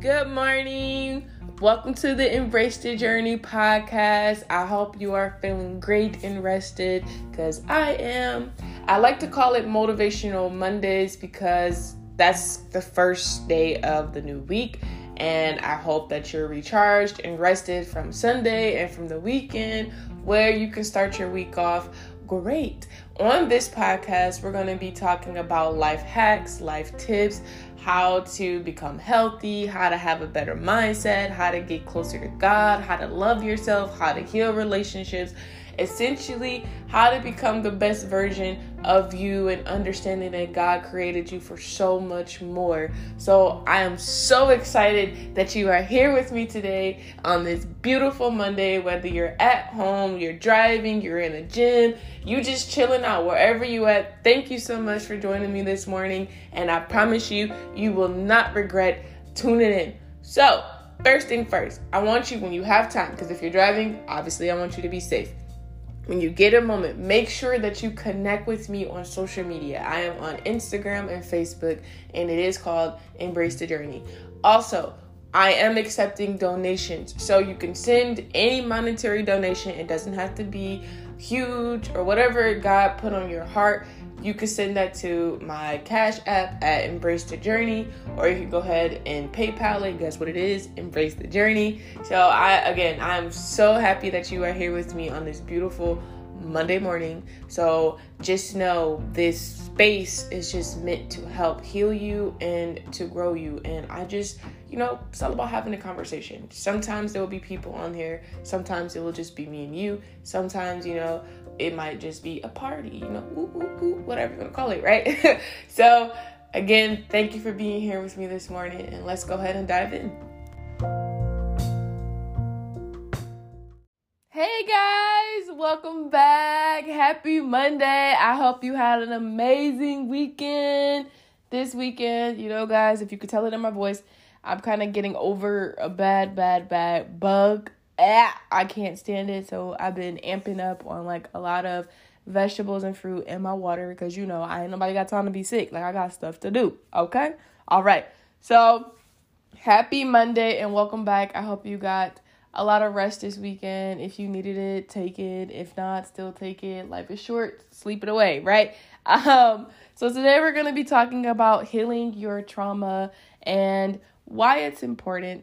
Good morning. Welcome to the Embrace the Journey podcast. I hope you are feeling great and rested because I am. I like to call it Motivational Mondays because that's the first day of the new week. And I hope that you're recharged and rested from Sunday and from the weekend where you can start your week off great. On this podcast, we're going to be talking about life hacks, life tips, how to become healthy, how to have a better mindset, how to get closer to God, how to love yourself, how to heal relationships, essentially how to become the best version of you and understanding that God created you for so much more. So I am so excited that you are here with me today on this beautiful Monday, whether you're at home, you're driving, you're in a gym, you just chilling out wherever you at. Thank you so much for joining me this morning and I promise you you will not regret tuning in. So, first thing first, I want you when you have time because if you're driving, obviously I want you to be safe when you get a moment, make sure that you connect with me on social media. I am on Instagram and Facebook, and it is called Embrace the Journey. Also, I am accepting donations. So you can send any monetary donation. It doesn't have to be huge or whatever God put on your heart you can send that to my Cash App at Embrace the Journey, or you can go ahead and PayPal it. Guess what it is? Embrace the Journey. So I again, I'm so happy that you are here with me on this beautiful Monday morning. So just know this space is just meant to help heal you and to grow you. And I just, you know, it's all about having a conversation. Sometimes there will be people on here, sometimes it will just be me and you. Sometimes, you know, it might just be a party, you know, ooh, ooh, ooh, whatever you want to call it, right? so, again, thank you for being here with me this morning, and let's go ahead and dive in. Hey guys, welcome back. Happy Monday. I hope you had an amazing weekend. This weekend, you know, guys, if you could tell it in my voice, I'm kind of getting over a bad, bad, bad bug ah, I can't stand it. So I've been amping up on like a lot of vegetables and fruit in my water because you know I ain't nobody got time to be sick. Like I got stuff to do. Okay? All right. So happy Monday and welcome back. I hope you got a lot of rest this weekend. If you needed it, take it. If not, still take it. Life is short. Sleep it away, right? Um so today we're going to be talking about healing your trauma and why it's important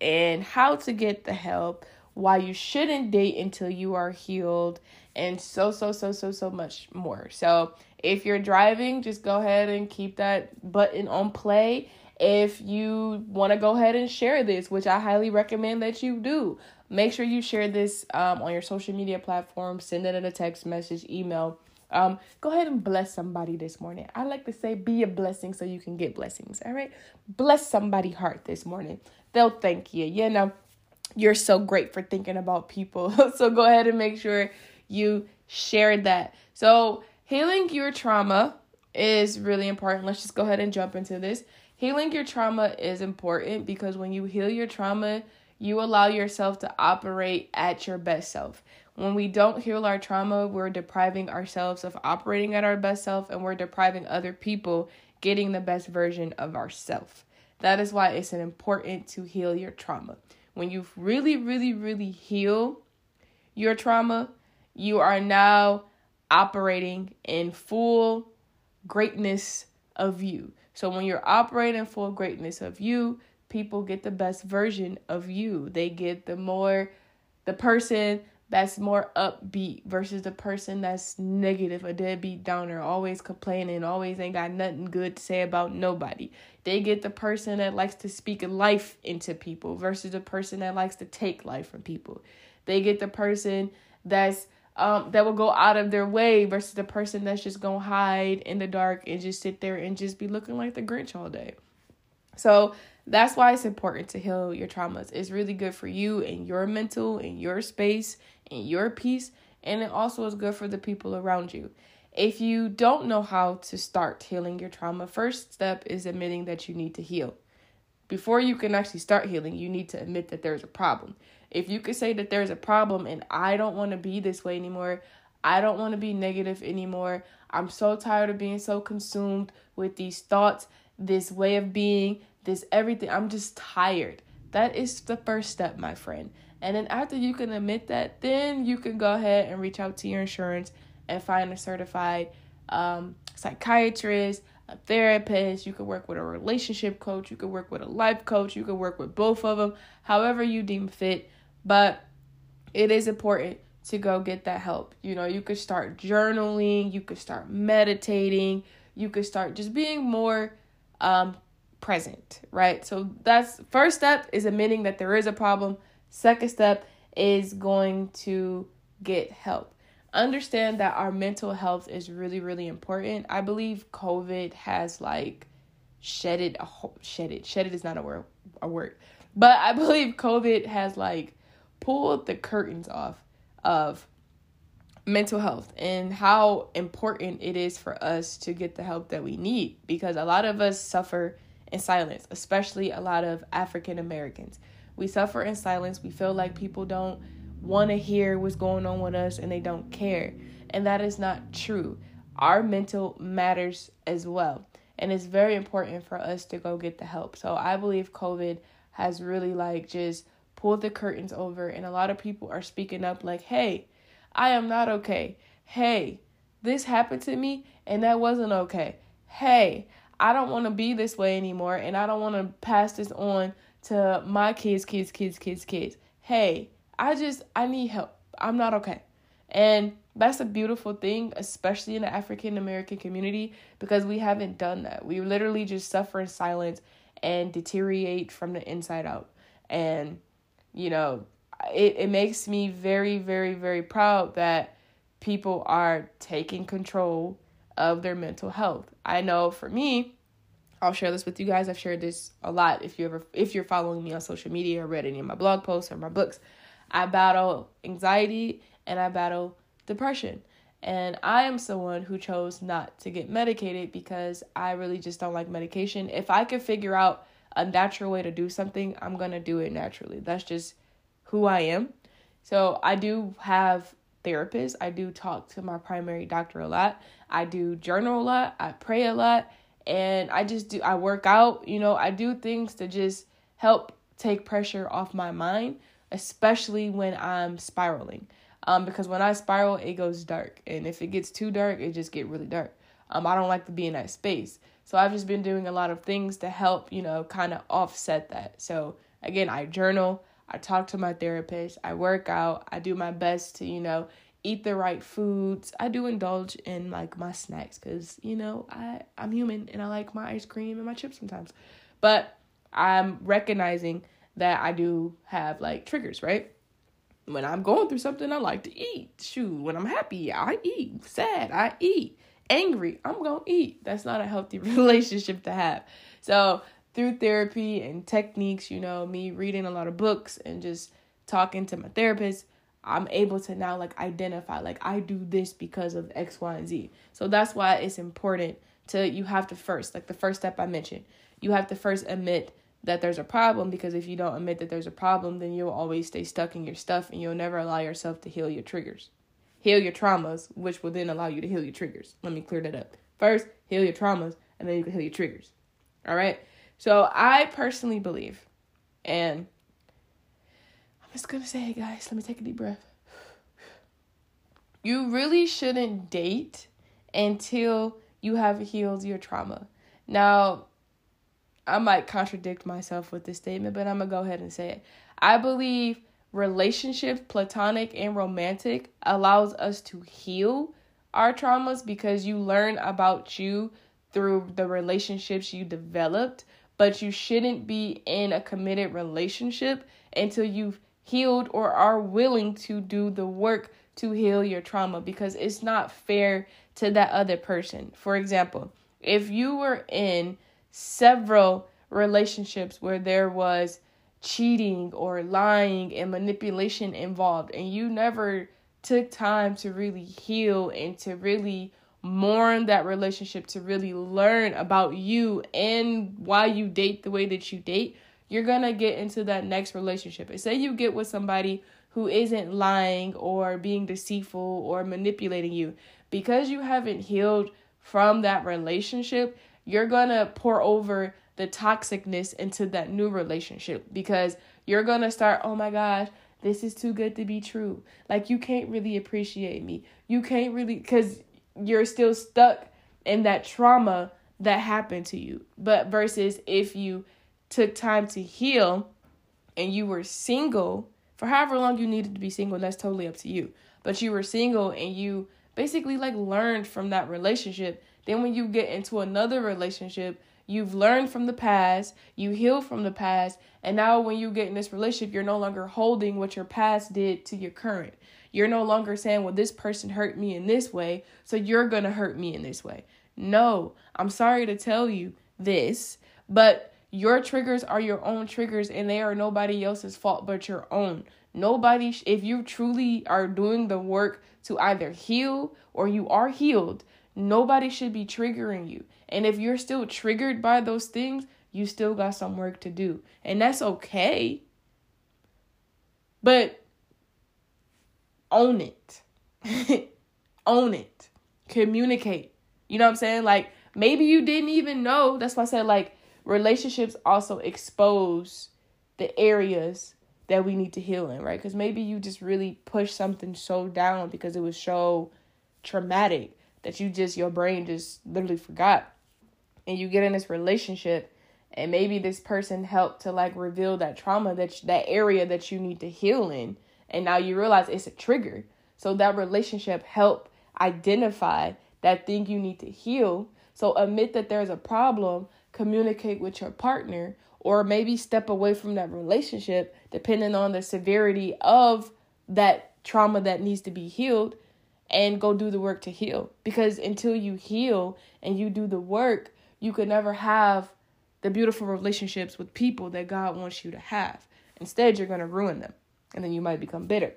and how to get the help, why you shouldn't date until you are healed, and so, so, so, so, so much more. So, if you're driving, just go ahead and keep that button on play. If you want to go ahead and share this, which I highly recommend that you do, make sure you share this um, on your social media platform, send it in a text message, email. Um, go ahead and bless somebody this morning. I like to say, be a blessing so you can get blessings. All right, bless somebody' heart this morning they'll thank you. You know, you're so great for thinking about people. so go ahead and make sure you share that. So, healing your trauma is really important. Let's just go ahead and jump into this. Healing your trauma is important because when you heal your trauma, you allow yourself to operate at your best self. When we don't heal our trauma, we're depriving ourselves of operating at our best self and we're depriving other people getting the best version of ourselves. That is why it's important to heal your trauma. When you really, really, really heal your trauma, you are now operating in full greatness of you. So when you're operating full greatness of you, people get the best version of you. They get the more the person that's more upbeat versus the person that's negative, a deadbeat downer, always complaining, always ain't got nothing good to say about nobody. They get the person that likes to speak life into people versus the person that likes to take life from people. They get the person that's um that will go out of their way versus the person that's just gonna hide in the dark and just sit there and just be looking like the Grinch all day. So that's why it's important to heal your traumas. It's really good for you and your mental and your space and your peace, and it also is good for the people around you. If you don't know how to start healing your trauma, first step is admitting that you need to heal. Before you can actually start healing, you need to admit that there's a problem. If you could say that there's a problem and I don't want to be this way anymore, I don't want to be negative anymore. I'm so tired of being so consumed with these thoughts, this way of being, this everything. I'm just tired. That is the first step, my friend. And then after you can admit that, then you can go ahead and reach out to your insurance and find a certified um, psychiatrist, a therapist. You could work with a relationship coach. You could work with a life coach. You could work with both of them, however you deem fit. But it is important to go get that help. You know, you could start journaling. You could start meditating. You could start just being more um, present, right? So that's first step is admitting that there is a problem. Second step is going to get help. Understand that our mental health is really, really important. I believe COVID has like shedded a whole, shedded shedded is not a word a word, but I believe COVID has like pulled the curtains off of mental health and how important it is for us to get the help that we need because a lot of us suffer in silence, especially a lot of African Americans. We suffer in silence. We feel like people don't want to hear what's going on with us and they don't care. And that is not true. Our mental matters as well. And it's very important for us to go get the help. So I believe COVID has really like just pulled the curtains over and a lot of people are speaking up like, "Hey, I am not okay. Hey, this happened to me and that wasn't okay. Hey, I don't want to be this way anymore and I don't want to pass this on to my kids, kids, kids, kids, kids. Hey, I just I need help. I'm not okay. And that's a beautiful thing, especially in the African American community, because we haven't done that. We literally just suffer in silence and deteriorate from the inside out. And, you know, it, it makes me very, very, very proud that people are taking control of their mental health. I know for me, I'll share this with you guys. I've shared this a lot if you ever if you're following me on social media or read any of my blog posts or my books. I battle anxiety and I battle depression. And I am someone who chose not to get medicated because I really just don't like medication. If I could figure out a natural way to do something, I'm going to do it naturally. That's just who I am. So I do have therapists. I do talk to my primary doctor a lot. I do journal a lot. I pray a lot. And I just do, I work out, you know, I do things to just help take pressure off my mind especially when I'm spiraling. Um, because when I spiral, it goes dark, and if it gets too dark, it just get really dark. Um, I don't like to be in that space, so I've just been doing a lot of things to help, you know, kind of offset that. So again, I journal, I talk to my therapist, I work out, I do my best to, you know, eat the right foods. I do indulge in like my snacks because you know I I'm human and I like my ice cream and my chips sometimes, but I'm recognizing that I do have like triggers, right? When I'm going through something, I like to eat. Shoot, when I'm happy, I eat. Sad, I eat. Angry, I'm gonna eat. That's not a healthy relationship to have. So, through therapy and techniques, you know, me reading a lot of books and just talking to my therapist, I'm able to now like identify like I do this because of X, Y, and Z. So that's why it's important to you have to first, like the first step I mentioned, you have to first admit that there's a problem because if you don't admit that there's a problem, then you'll always stay stuck in your stuff and you'll never allow yourself to heal your triggers. Heal your traumas, which will then allow you to heal your triggers. Let me clear that up. First, heal your traumas, and then you can heal your triggers. All right? So I personally believe, and I'm just gonna say guys. Let me take a deep breath. You really shouldn't date until you have healed your trauma. Now, I might contradict myself with this statement, but I'm to go ahead and say it. I believe relationships, platonic and romantic, allows us to heal our traumas because you learn about you through the relationships you developed, but you shouldn't be in a committed relationship until you've healed or are willing to do the work to heal your trauma because it's not fair to that other person. For example, if you were in several relationships where there was cheating or lying and manipulation involved, and you never took time to really heal and to really mourn that relationship, to really learn about you and why you date the way that you date, you're gonna get into that next relationship. And say you get with somebody who isn't lying or being deceitful or manipulating you, because you haven't healed from that relationship, you're gonna pour over the toxicness into that new relationship because you're going to start, oh my gosh, this is too good to be true. Like, you can't really appreciate me. You can't really, because you're still stuck in that trauma that happened to you. But versus if you took time to heal and you were single for however long you needed to be single, that's totally up to you. But you were single and you basically like learned from that relationship. Then when you get into another relationship, you've learned from the past, you heal from the past, and now when you get in this relationship, you're no longer holding what your past did to your current. You're no longer saying, well, this person hurt me in this way, so you're going to hurt me in this way. No, I'm sorry to tell you this, but your triggers are your own triggers and they are nobody else's fault but your own. Nobody, if you truly are doing the work to either heal or you are healed, nobody should be triggering you. And if you're still triggered by those things, you still got some work to do. And that's okay. But own it. own it. Communicate. You know what I'm saying? Like maybe you didn't even know. That's why I said like relationships also expose the areas that we need to heal in, right? Because maybe you just really pushed something so down because it was so traumatic that you just your brain just literally forgot. And you get in this relationship and maybe this person helped to like reveal that trauma that that area that you need to heal in and now you realize it's a trigger. So that relationship help identify that thing you need to heal. So admit that there's a problem, communicate with your partner, or maybe step away from that relationship depending on the severity of that trauma that needs to be healed and go do the work to heal. Because until you heal and you do the work, you could never have the beautiful relationships with people that God wants you to have. Instead, you're going to ruin them and then you might become bitter.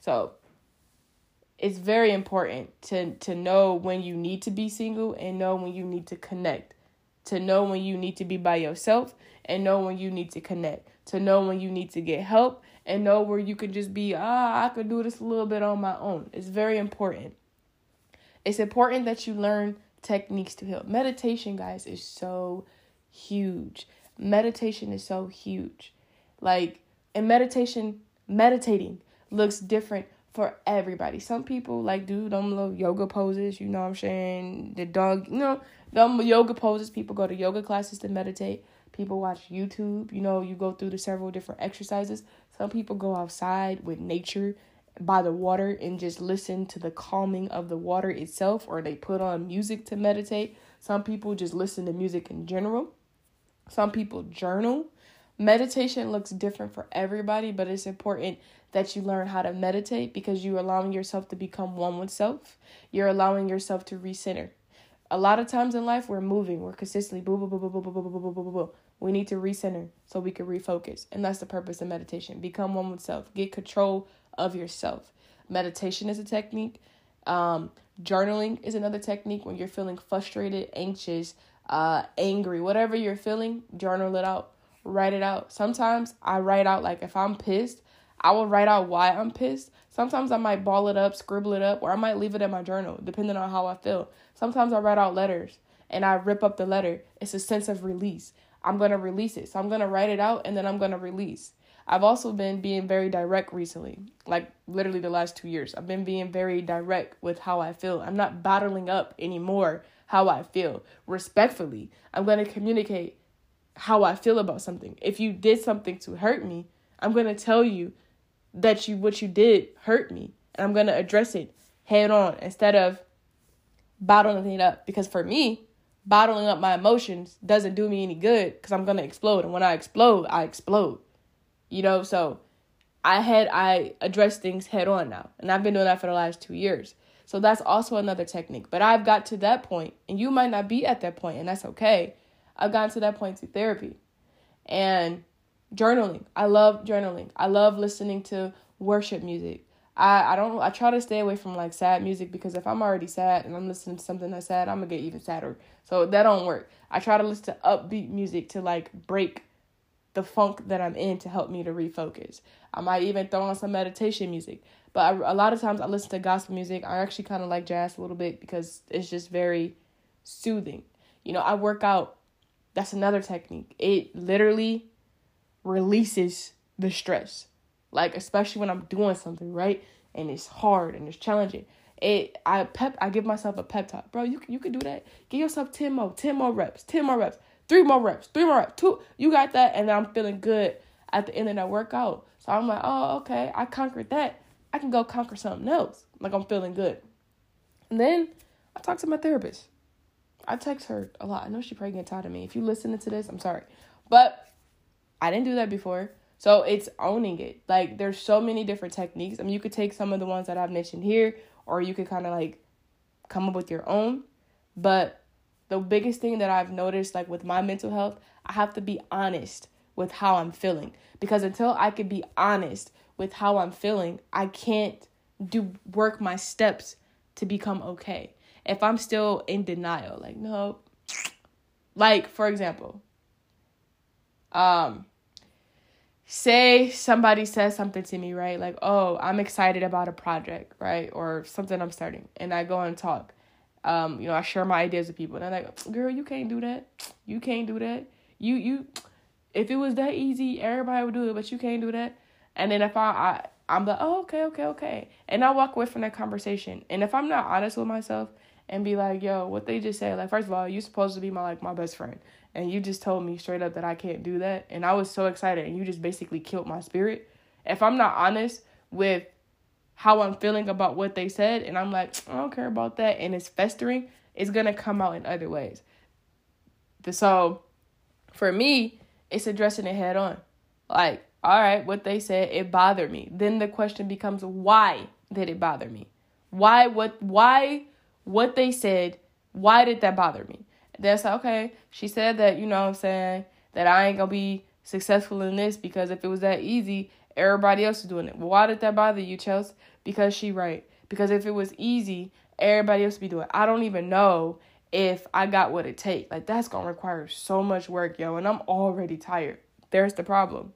So, it's very important to to know when you need to be single and know when you need to connect to know when you need to be by yourself and know when you need to connect to know when you need to get help and know where you can just be ah i could do this a little bit on my own it's very important it's important that you learn techniques to heal meditation guys is so huge meditation is so huge like in meditation meditating looks different for everybody. Some people like do them little yoga poses, you know what I'm saying? The dog, you know, them yoga poses. People go to yoga classes to meditate. People watch YouTube, you know, you go through the several different exercises. Some people go outside with nature by the water and just listen to the calming of the water itself, or they put on music to meditate. Some people just listen to music in general. Some people journal. Meditation looks different for everybody, but it's important that you learn how to meditate because you're allowing yourself to become one with self. You're allowing yourself to recenter. A lot of times in life, we're moving, we're consistently boo, boo, boo, boo, boo, boo, boo, boo, boo, boo, boo. We need to recenter so we can refocus. And that's the purpose of meditation. Become one with self. Get control of yourself. Meditation is a technique. Um, journaling is another technique when you're feeling frustrated, anxious, uh, angry, whatever you're feeling, journal it out. Write it out. Sometimes I write out, like, if I'm pissed, I will write out why I'm pissed. Sometimes I might ball it up, scribble it up, or I might leave it in my journal, depending on how I feel. Sometimes I write out letters and I rip up the letter. It's a sense of release. I'm going to release it. So I'm going to write it out and then I'm going to release. I've also been being very direct recently, like literally the last two years. I've been being very direct with how I feel. I'm not bottling up anymore how I feel. Respectfully, I'm going to communicate how I feel about something. If you did something to hurt me, I'm going to tell you that you what you did hurt me and I'm going to address it head on instead of bottling it up because for me bottling up my emotions doesn't do me any good cuz I'm going to explode and when I explode I explode you know so I had I address things head on now and I've been doing that for the last 2 years so that's also another technique but I've got to that point and you might not be at that point and that's okay I've gotten to that point through therapy and journaling. I love journaling. I love listening to worship music. I, I don't I try to stay away from like sad music because if I'm already sad and I'm listening to something that's sad, I'm gonna get even sadder. So that don't work. I try to listen to upbeat music to like break the funk that I'm in to help me to refocus. I might even throw on some meditation music. But I, a lot of times I listen to gospel music. I actually kind of like jazz a little bit because it's just very soothing. You know, I work out That's another technique. It literally releases the stress. Like especially when I'm doing something, right? And it's hard and it's challenging. It I pep I give myself a pep talk. Bro, you you can do that. Give yourself 10 more, 10 more reps, 10 more reps, 3 more reps, 3 more reps. Two, you got that and I'm feeling good at the end of that workout. So I'm like, "Oh, okay. I conquered that. I can go conquer something else." Like I'm feeling good. And then I talk to my therapist. I text her a lot. I know she probably get tired of me. If you listening to this, I'm sorry. But I didn't do that before. So it's owning it. Like there's so many different techniques. I mean, you could take some of the ones that I've mentioned here, or you could kind of like come up with your own. But the biggest thing that I've noticed, like with my mental health, I have to be honest with how I'm feeling. Because until I can be honest with how I'm feeling, I can't do work my steps to become okay. If I'm still in denial, like no, like for example, um say somebody says something to me, right? Like, oh, I'm excited about a project, right? Or something I'm starting. And I go and talk. Um, you know, I share my ideas with people. And I'm like, girl, you can't do that. You can't do that. You you if it was that easy, everybody would do it, but you can't do that. And then if I, I I'm like, oh, okay, okay, okay. And I walk away from that conversation. And if I'm not honest with myself and be like, yo, what they just said, like, first of all, you're supposed to be my like my best friend and you just told me straight up that I can't do that, and I was so excited, and you just basically killed my spirit. If I'm not honest with how I'm feeling about what they said, and I'm like, I don't care about that, and it's festering, it's gonna come out in other ways. So, for me, it's addressing it head on. Like, all right, what they said, it bothered me. Then the question becomes, why did it bother me? Why what why what they said, why did that bother me? that's okay. She said that, you know what I'm saying, that I ain't gonna be successful in this because if it was that easy, everybody else is doing it. Why did that bother you, Chelsea? Because she right. Because if it was easy, everybody else would be doing it. I don't even know if I got what it takes. Like that's gonna require so much work, yo, and I'm already tired. There's the problem.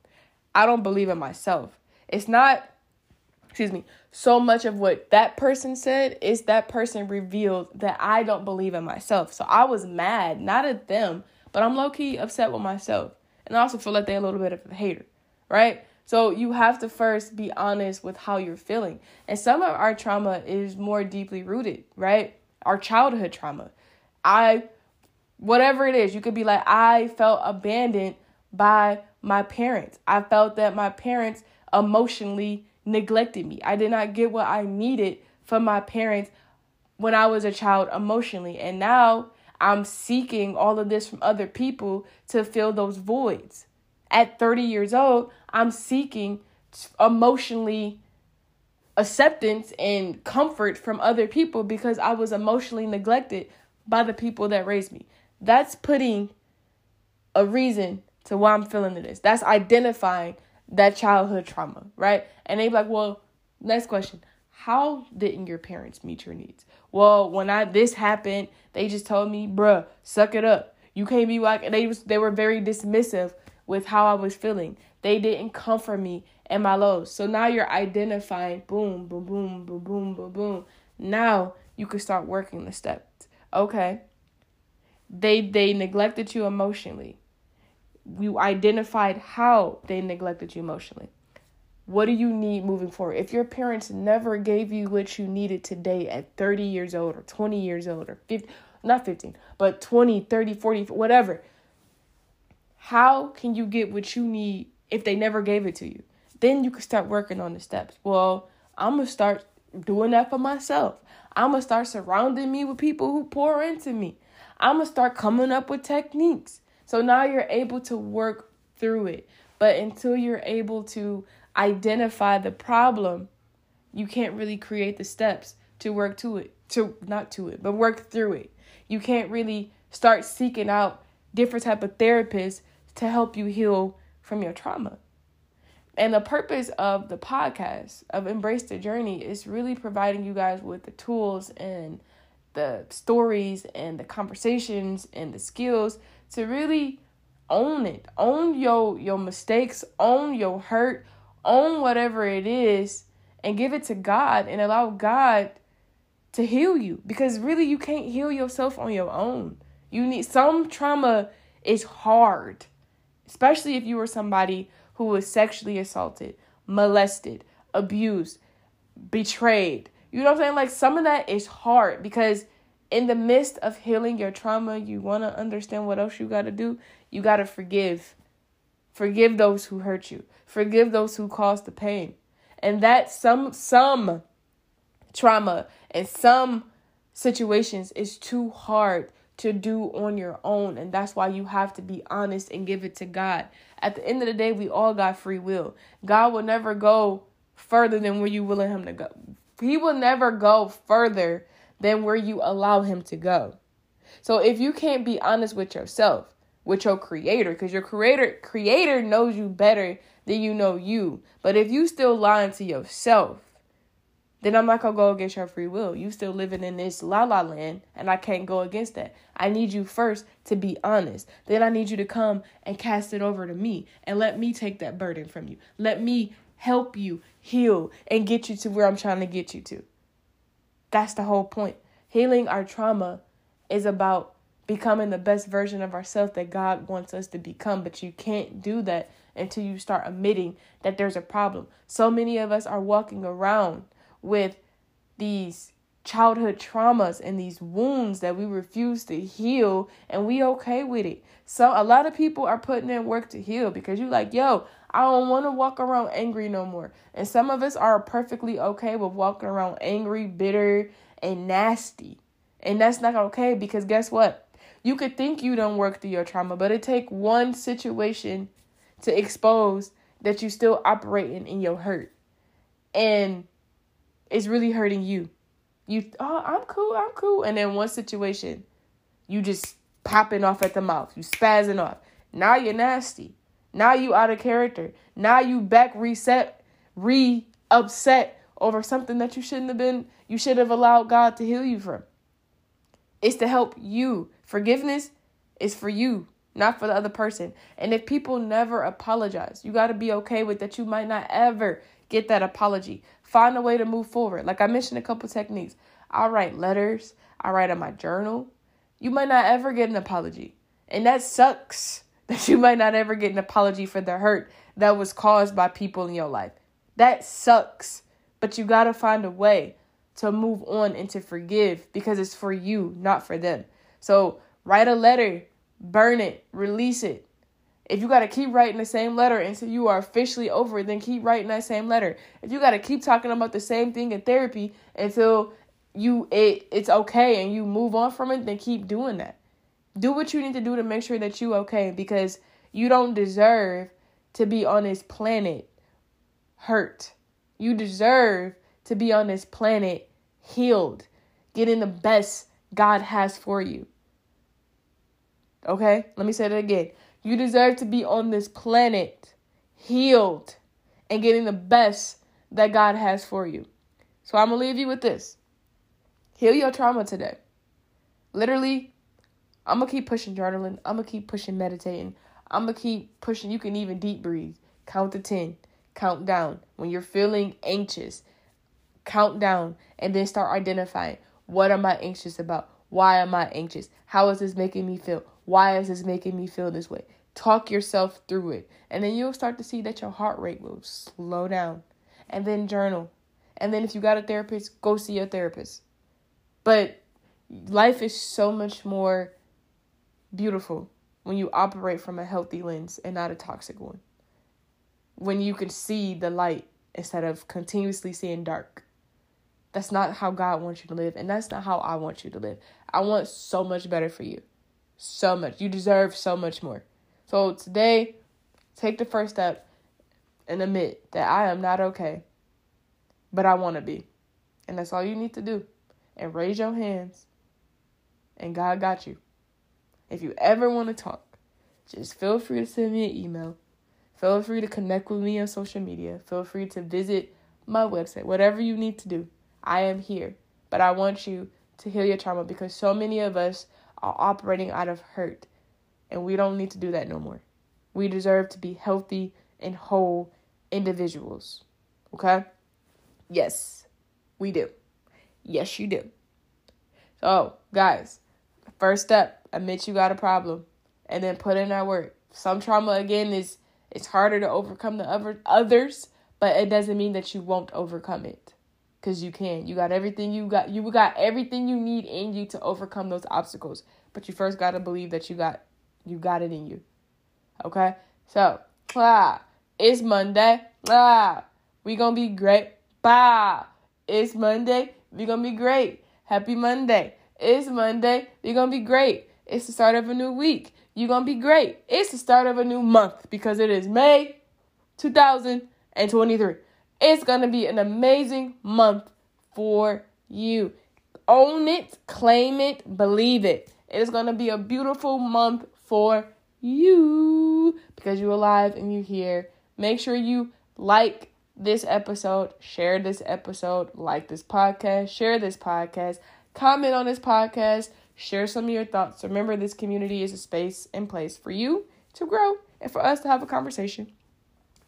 I don't believe in myself. It's not excuse me, so much of what that person said is that person revealed that I don't believe in myself. So I was mad, not at them, but I'm low key upset with myself. And I also feel like they're a little bit of a hater, right? So you have to first be honest with how you're feeling. And some of our trauma is more deeply rooted, right? Our childhood trauma. I, whatever it is, you could be like, I felt abandoned by my parents. I felt that my parents emotionally neglected me. I did not get what I needed from my parents when I was a child emotionally. And now I'm seeking all of this from other people to fill those voids. At 30 years old, I'm seeking emotionally acceptance and comfort from other people because I was emotionally neglected by the people that raised me. That's putting a reason to why I'm feeling this. That's identifying that childhood trauma, right? And they be like, well, next question. How didn't your parents meet your needs? Well, when I this happened, they just told me, bruh, suck it up. You can't be like they was they were very dismissive with how I was feeling. They didn't comfort me and my lows. So now you're identifying boom, boom, boom, boom, boom, boom, boom. Now you can start working the steps. Okay. They they neglected you emotionally you identified how they neglected you emotionally. What do you need moving forward? If your parents never gave you what you needed today at 30 years old or 20 years old or 50, not 15, but 20, 30, 40, whatever, how can you get what you need if they never gave it to you? Then you can start working on the steps. Well, I'm going to start doing that for myself. I'm going to start surrounding me with people who pour into me. I'm going to start coming up with techniques. So now you're able to work through it. But until you're able to identify the problem, you can't really create the steps to work to it. To not to it, but work through it. You can't really start seeking out different type of therapists to help you heal from your trauma. And the purpose of the podcast of Embrace the Journey is really providing you guys with the tools and the stories and the conversations and the skills to really own it. Own your your mistakes, own your hurt, own whatever it is and give it to God and allow God to heal you because really you can't heal yourself on your own. You need some trauma is hard, especially if you were somebody who was sexually assaulted, molested, abused, betrayed. You know what I'm saying? Like some of that is hard because in the midst of healing your trauma, you want to understand what else you got to do. You got to forgive. Forgive those who hurt you. Forgive those who caused the pain. And that some some trauma and some situations is too hard to do on your own and that's why you have to be honest and give it to God. At the end of the day, we all got free will. God will never go further than where you willing him to go. He will never go further than where you allow him to go. So if you can't be honest with yourself, with your creator, because your creator creator knows you better than you know you. But if you still lying to yourself, then I'm not gonna go against your free will. You still living in this la la land, and I can't go against that. I need you first to be honest. Then I need you to come and cast it over to me and let me take that burden from you. Let me help you heal and get you to where I'm trying to get you to. That's the whole point. Healing our trauma is about becoming the best version of ourselves that God wants us to become, but you can't do that until you start admitting that there's a problem. So many of us are walking around with these childhood traumas and these wounds that we refuse to heal and we okay with it. So a lot of people are putting in work to heal because you like, yo, I don't want to walk around angry no more. And some of us are perfectly okay with walking around angry, bitter, and nasty. And that's not okay because guess what? You could think you don't work through your trauma, but it take one situation to expose that you still operating in your hurt. And it's really hurting you. You oh, I'm cool, I'm cool. And then one situation, you just popping off at the mouth. You spazzing off. Now you're nasty. Now you out of character. Now you back reset, re upset over something that you shouldn't have been, you should have allowed God to heal you from. It's to help you. Forgiveness is for you, not for the other person. And if people never apologize, you got to be okay with that. You might not ever get that apology. Find a way to move forward. Like I mentioned a couple techniques. I'll write letters, I write in my journal. You might not ever get an apology. And that sucks that you might not ever get an apology for the hurt that was caused by people in your life. That sucks. But you got to find a way to move on and to forgive because it's for you, not for them. So write a letter, burn it, release it. If you got to keep writing the same letter until you are officially over it, then keep writing that same letter. If you got to keep talking about the same thing in therapy until you it it's okay and you move on from it, then keep doing that. Do what you need to do to make sure that you okay because you don't deserve to be on this planet hurt. You deserve to be on this planet healed, getting the best God has for you. Okay? Let me say that again. You deserve to be on this planet healed and getting the best that God has for you. So I'm going to leave you with this. Heal your trauma today. Literally, I'm going to keep pushing journaling. I'm going to keep pushing meditating. I'm going to keep pushing. You can even deep breathe. Count to 10. Count down. When you're feeling anxious, count down and then start identifying what am I anxious about? Why am I anxious? How is this making me feel? Why is this making me feel this way? Talk yourself through it. And then you'll start to see that your heart rate will slow down. And then journal. And then if you got a therapist, go see your therapist. But life is so much more beautiful when you operate from a healthy lens and not a toxic one. When you can see the light instead of continuously seeing dark. That's not how God wants you to live, and that's not how I want you to live. I want so much better for you. So much. You deserve so much more. So today, take the first step and admit that I am not okay, but I want to be. And that's all you need to do. And raise your hands, and God got you. If you ever want to talk, just feel free to send me an email. Feel free to connect with me on social media. Feel free to visit my website. Whatever you need to do, I am here. But I want you to heal your trauma because so many of us are operating out of hurt and we don't need to do that no more. We deserve to be healthy and whole individuals. Okay? Yes, we do. Yes, you do. So, guys, first step admit you got a problem. and then put in that work. Some trauma again is it's harder to overcome than other others, but it doesn't mean that you won't overcome it. Cause you can. You got everything you got you got everything you need in you to overcome those obstacles. But you first gotta believe that you got you got it in you. Okay? So ah, it's Monday. Ah, we gonna be great. Bah. It's Monday. We gonna be great. Happy Monday. It's Monday. we gonna be great. It's the start of a new week. You're gonna be great. It's the start of a new month because it is May 2023. It's gonna be an amazing month for you. Own it, claim it, believe it. It is gonna be a beautiful month for you because you're alive and you're here. Make sure you like this episode, share this episode, like this podcast, share this podcast, comment on this podcast, share some of your thoughts. Remember, this community is a space and place for you to grow and for us to have a conversation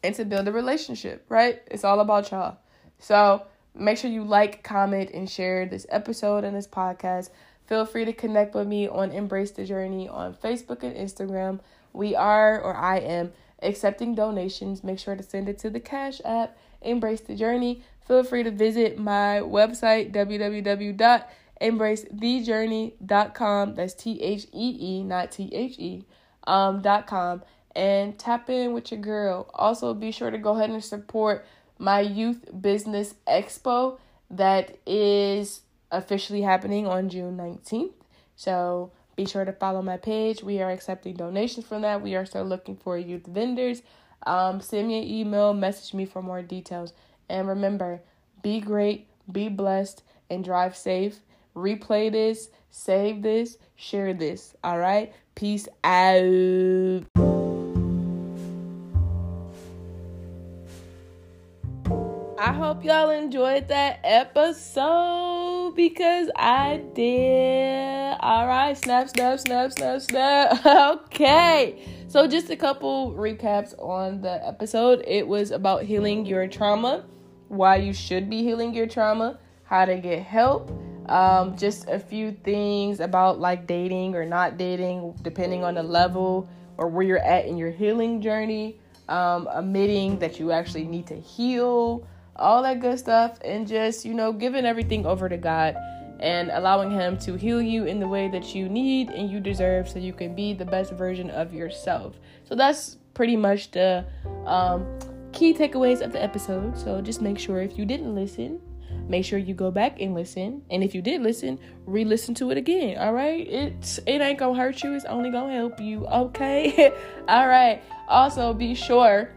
and to build a relationship, right? It's all about y'all. So make sure you like, comment, and share this episode and this podcast. Feel free to connect with me on Embrace the Journey on Facebook and Instagram. We are, or I am, accepting donations. Make sure to send it to the Cash App. Embrace the Journey. Feel free to visit my website, www.embracetheejourney.com. That's T H E E, not T H E, um, dot com. And tap in with your girl. Also, be sure to go ahead and support my Youth Business Expo that is officially happening on June 19th. So be sure to follow my page. We are accepting donations from that. We are still looking for youth vendors. Um, send me an email, message me for more details. And remember, be great, be blessed, and drive safe. Replay this, save this, share this. All right? Peace out. I hope y'all enjoyed that episode because I did. All right, snap, snap, snap, snap, snap. okay, so just a couple recaps on the episode. It was about healing your trauma, why you should be healing your trauma, how to get help. Um, just a few things about like dating or not dating, depending on the level or where you're at in your healing journey. Um, admitting that you actually need to heal all that good stuff, and just, you know, giving everything over to God and allowing Him to heal you in the way that you need and you deserve so you can be the best version of yourself. So that's pretty much the um, key takeaways of the episode. So just make sure if you didn't listen, make sure you go back and listen. And if you did listen, re-listen to it again. All right, it's it ain't gonna hurt you. It's only gonna help you. Okay. all right. Also, be sure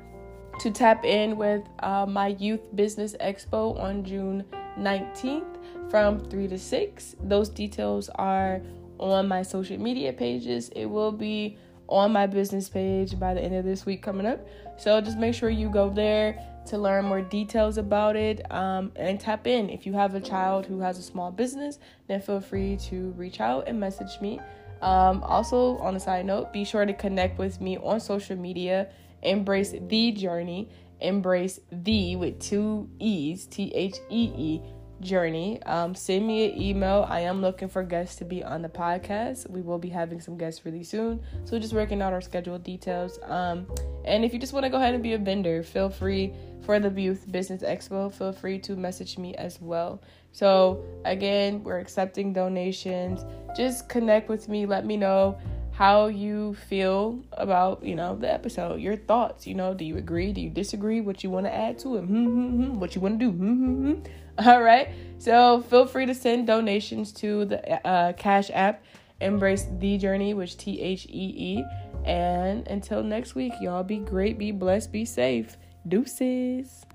to tap in with uh, my Youth Business Expo on June 19th from 3 to 6. Those details are on my social media pages. It will be on my business page by the end of this week coming up. So just make sure you go there to learn more details about it um, and tap in. If you have a child who has a small business, then feel free to reach out and message me. Um, also, on a side note, be sure to connect with me on social media Embrace the journey. Embrace the with two E's, T H E E journey. Um, send me an email. I am looking for guests to be on the podcast. We will be having some guests really soon. So just working out our schedule details. Um, and if you just want to go ahead and be a vendor, feel free for the Youth Business Expo. Feel free to message me as well. So again, we're accepting donations. Just connect with me. Let me know how you feel about you know the episode your thoughts you know do you agree do you disagree what you want to add to it mm-hmm, what you want to do mm-hmm. all right? So feel free to send donations to the uh, cash app embrace the journey which t-h-e-e and until next week y'all be great be blessed be safe. Deuces